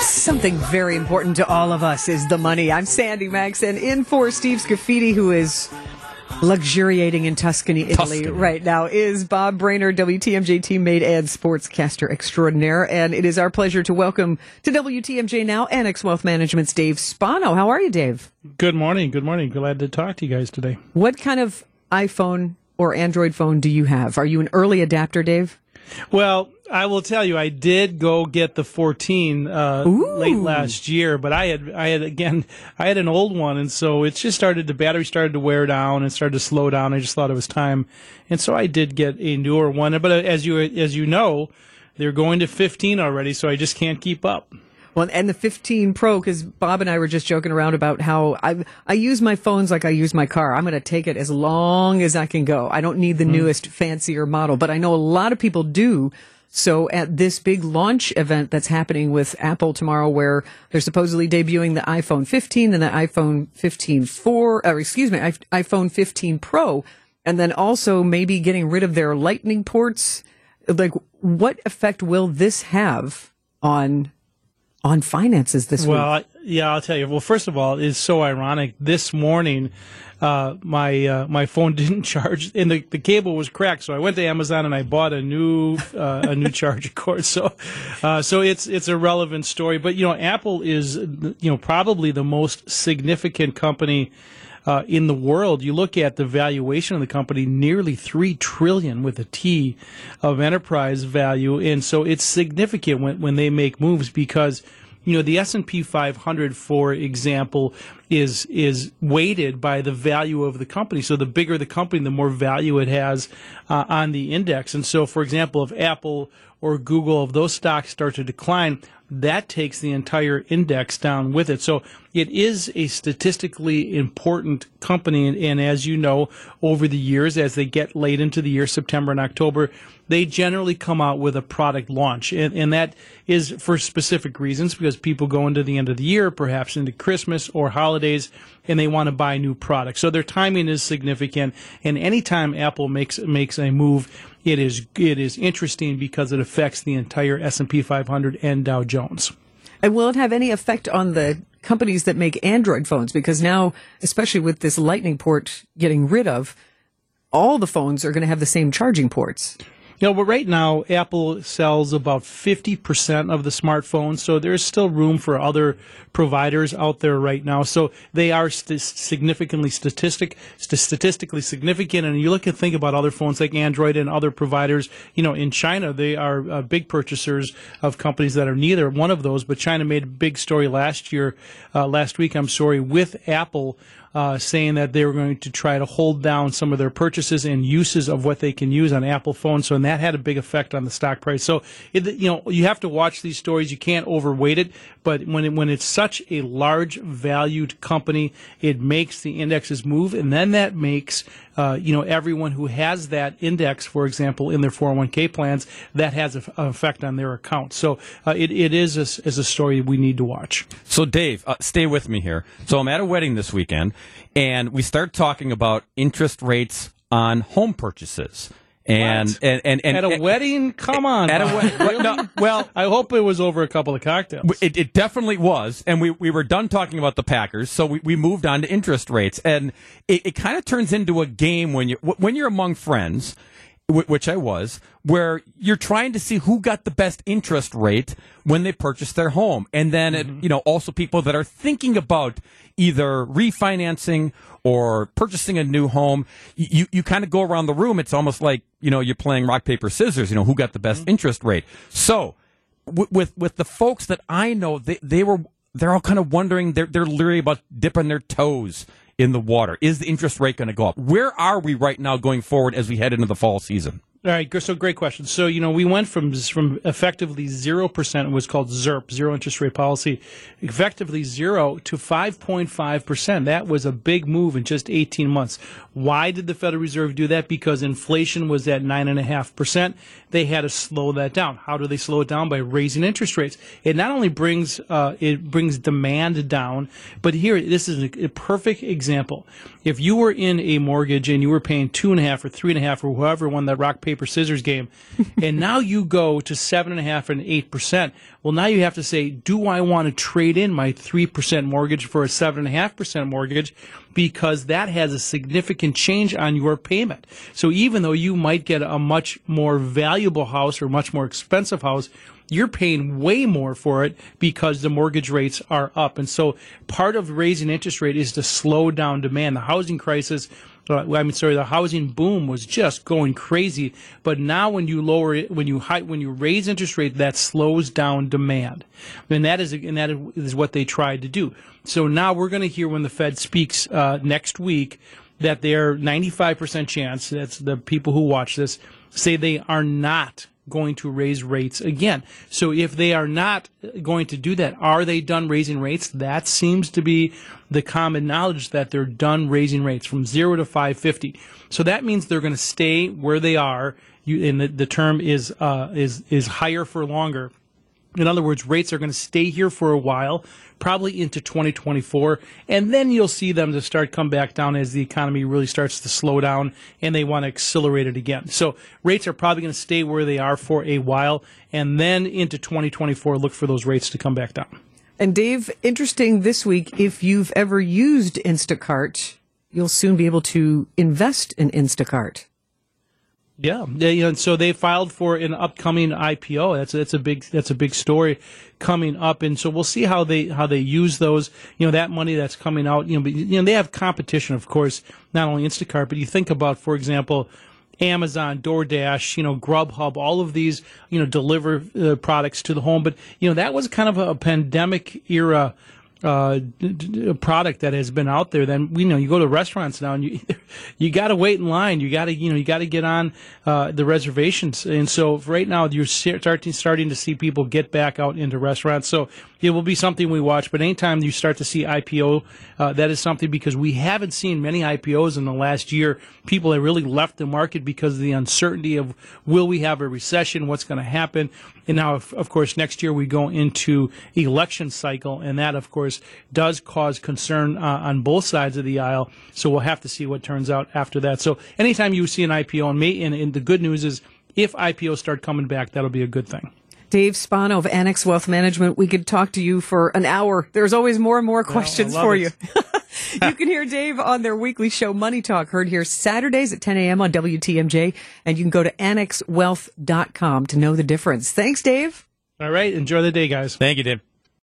Something very important to all of us is the money. I'm Sandy Maxx, and in for Steve Scaffidi, who is luxuriating in Tuscany, Italy Tuscany. right now, is Bob Brainerd, WTMJ teammate and sportscaster extraordinaire. And it is our pleasure to welcome to WTMJ now Annex Wealth Management's Dave Spano. How are you, Dave? Good morning. Good morning. Glad to talk to you guys today. What kind of iPhone or Android phone do you have? Are you an early adapter, Dave? Well, I will tell you, I did go get the 14 uh, late last year, but I had, I had again, I had an old one, and so it just started. The battery started to wear down and started to slow down. I just thought it was time, and so I did get a newer one. But uh, as you as you know, they're going to 15 already, so I just can't keep up. Well, and the 15 Pro, because Bob and I were just joking around about how I I use my phones like I use my car. I'm going to take it as long as I can go. I don't need the mm. newest, fancier model, but I know a lot of people do. So at this big launch event that's happening with Apple tomorrow, where they're supposedly debuting the iPhone 15 and the iPhone 15 4, or excuse me, iPhone 15 Pro, and then also maybe getting rid of their lightning ports. Like, what effect will this have on on finances this Well, week. I- yeah, I'll tell you. Well, first of all, it's so ironic. This morning, uh, my uh, my phone didn't charge, and the, the cable was cracked. So I went to Amazon and I bought a new uh, a new charging cord. So, uh, so it's it's a relevant story. But you know, Apple is you know probably the most significant company. Uh, in the world, you look at the valuation of the company, nearly three trillion with a T of enterprise value, and so it's significant when, when they make moves because you know the S&P 500 for example is is weighted by the value of the company. So the bigger the company the more value it has uh, on the index. And so for example if Apple or Google if those stocks start to decline that takes the entire index down with it. So it is a statistically important company. And, and as you know over the years as they get late into the year September and October they generally come out with a product launch. And, and that is for specific reasons because people go into the end of the year perhaps into christmas or holidays and they want to buy new products so their timing is significant and anytime apple makes makes a move it is it is interesting because it affects the entire s&p 500 and dow jones And will it have any effect on the companies that make Android phones? Because now, especially with this Lightning port getting rid of, all the phones are going to have the same charging ports. Know, but right now, Apple sells about 50% of the smartphones, so there's still room for other providers out there right now. So they are st- significantly statistic, st- statistically significant. And you look and think about other phones like Android and other providers. You know, in China, they are uh, big purchasers of companies that are neither one of those. But China made a big story last year, uh, last week, I'm sorry, with Apple uh, saying that they were going to try to hold down some of their purchases and uses of what they can use on Apple phones. So, and that had a big effect on the stock price. So, it, you know, you have to watch these stories. You can't overweight it. But when it, when it's such a large valued company, it makes the indexes move, and then that makes uh, you know everyone who has that index, for example, in their 401k plans, that has an effect on their account. So, uh, it, it is a, is a story we need to watch. So, Dave, uh, stay with me here. So, I'm at a wedding this weekend, and we start talking about interest rates on home purchases. And, What? and, and, and At a and- wedding? Come on. At a Bob. Really? No, well, I hope it was over a couple of cocktails. It, it definitely was, and we, we were done talking about the Packers, so we, we moved on to interest rates, and it, it kind of turns into a game when you when you're among friends, which I was, where you're trying to see who got the best interest rate when they purchased their home, and then it, mm-hmm. you know also people that are thinking about either refinancing or purchasing a new home. You you kind of go around the room. It's almost like you know you're playing rock paper scissors. You know who got the best mm-hmm. interest rate. So with, with with the folks that I know, they they were they're all kind of wondering. They're they're leery about dipping their toes in the water. Is the interest rate going to go up? Where are we right now going forward as we head into the fall season? All right, so great question. So you know, we went from from effectively zero percent, was called ZIRP, zero interest rate policy, effectively zero to five point five percent. That was a big move in just eighteen months. Why did the Federal Reserve do that? Because inflation was at nine and a half percent. They had to slow that down. How do they slow it down? By raising interest rates. It not only brings uh, it brings demand down, but here this is a, a perfect example. If you were in a mortgage and you were paying two and a half or three and a half or whoever won that rock paper paper, scissors game. and now you go to seven and a half and eight percent. Well, now you have to say, do I want to trade in my three percent mortgage for a seven and a half percent mortgage? Because that has a significant change on your payment. So even though you might get a much more valuable house or much more expensive house, you're paying way more for it because the mortgage rates are up. And so part of raising interest rate is to slow down demand. The housing crisis I mean, sorry, the housing boom was just going crazy. But now, when you lower it, when you high, when you raise interest rate, that slows down demand, and that is and that is what they tried to do. So now we're going to hear when the Fed speaks uh, next week that they're 95% chance. That's the people who watch this say they are not going to raise rates again. So if they are not going to do that, are they done raising rates? That seems to be the common knowledge that they're done raising rates from zero to 550. So that means they're going to stay where they are. You, and the, the term is, uh, is, is higher for longer. In other words, rates are going to stay here for a while, probably into 2024, and then you'll see them to start come back down as the economy really starts to slow down and they want to accelerate it again. So rates are probably going to stay where they are for a while, and then into 2024, look for those rates to come back down. And Dave, interesting this week, if you've ever used Instacart, you'll soon be able to invest in Instacart. Yeah, yeah, and so they filed for an upcoming IPO. That's that's a big that's a big story coming up, and so we'll see how they how they use those. You know, that money that's coming out. You know, but, you know they have competition, of course, not only Instacart, but you think about, for example, Amazon, DoorDash, you know, Grubhub, all of these, you know, deliver uh, products to the home. But you know, that was kind of a pandemic era uh, product that has been out there, then you know you go to restaurants now and you you got to wait in line. You got to you know you got to get on uh, the reservations. And so right now you're starting starting to see people get back out into restaurants. So it will be something we watch. But anytime you start to see IPO, uh, that is something because we haven't seen many IPOs in the last year. People have really left the market because of the uncertainty of will we have a recession, what's going to happen. And now, of, of course, next year we go into election cycle, and that, of course, does cause concern uh, on both sides of the aisle. So we'll have to see what turns out after that. So anytime you see an IPO, and, may, and, and the good news is if IPOs start coming back, that'll be a good thing. Dave Spano of Annex Wealth Management. We could talk to you for an hour. There's always more and more questions well, for it. you. you can hear Dave on their weekly show, Money Talk, heard here Saturdays at 10 a.m. on WTMJ. And you can go to annexwealth.com to know the difference. Thanks, Dave. All right. Enjoy the day, guys. Thank you, Dave.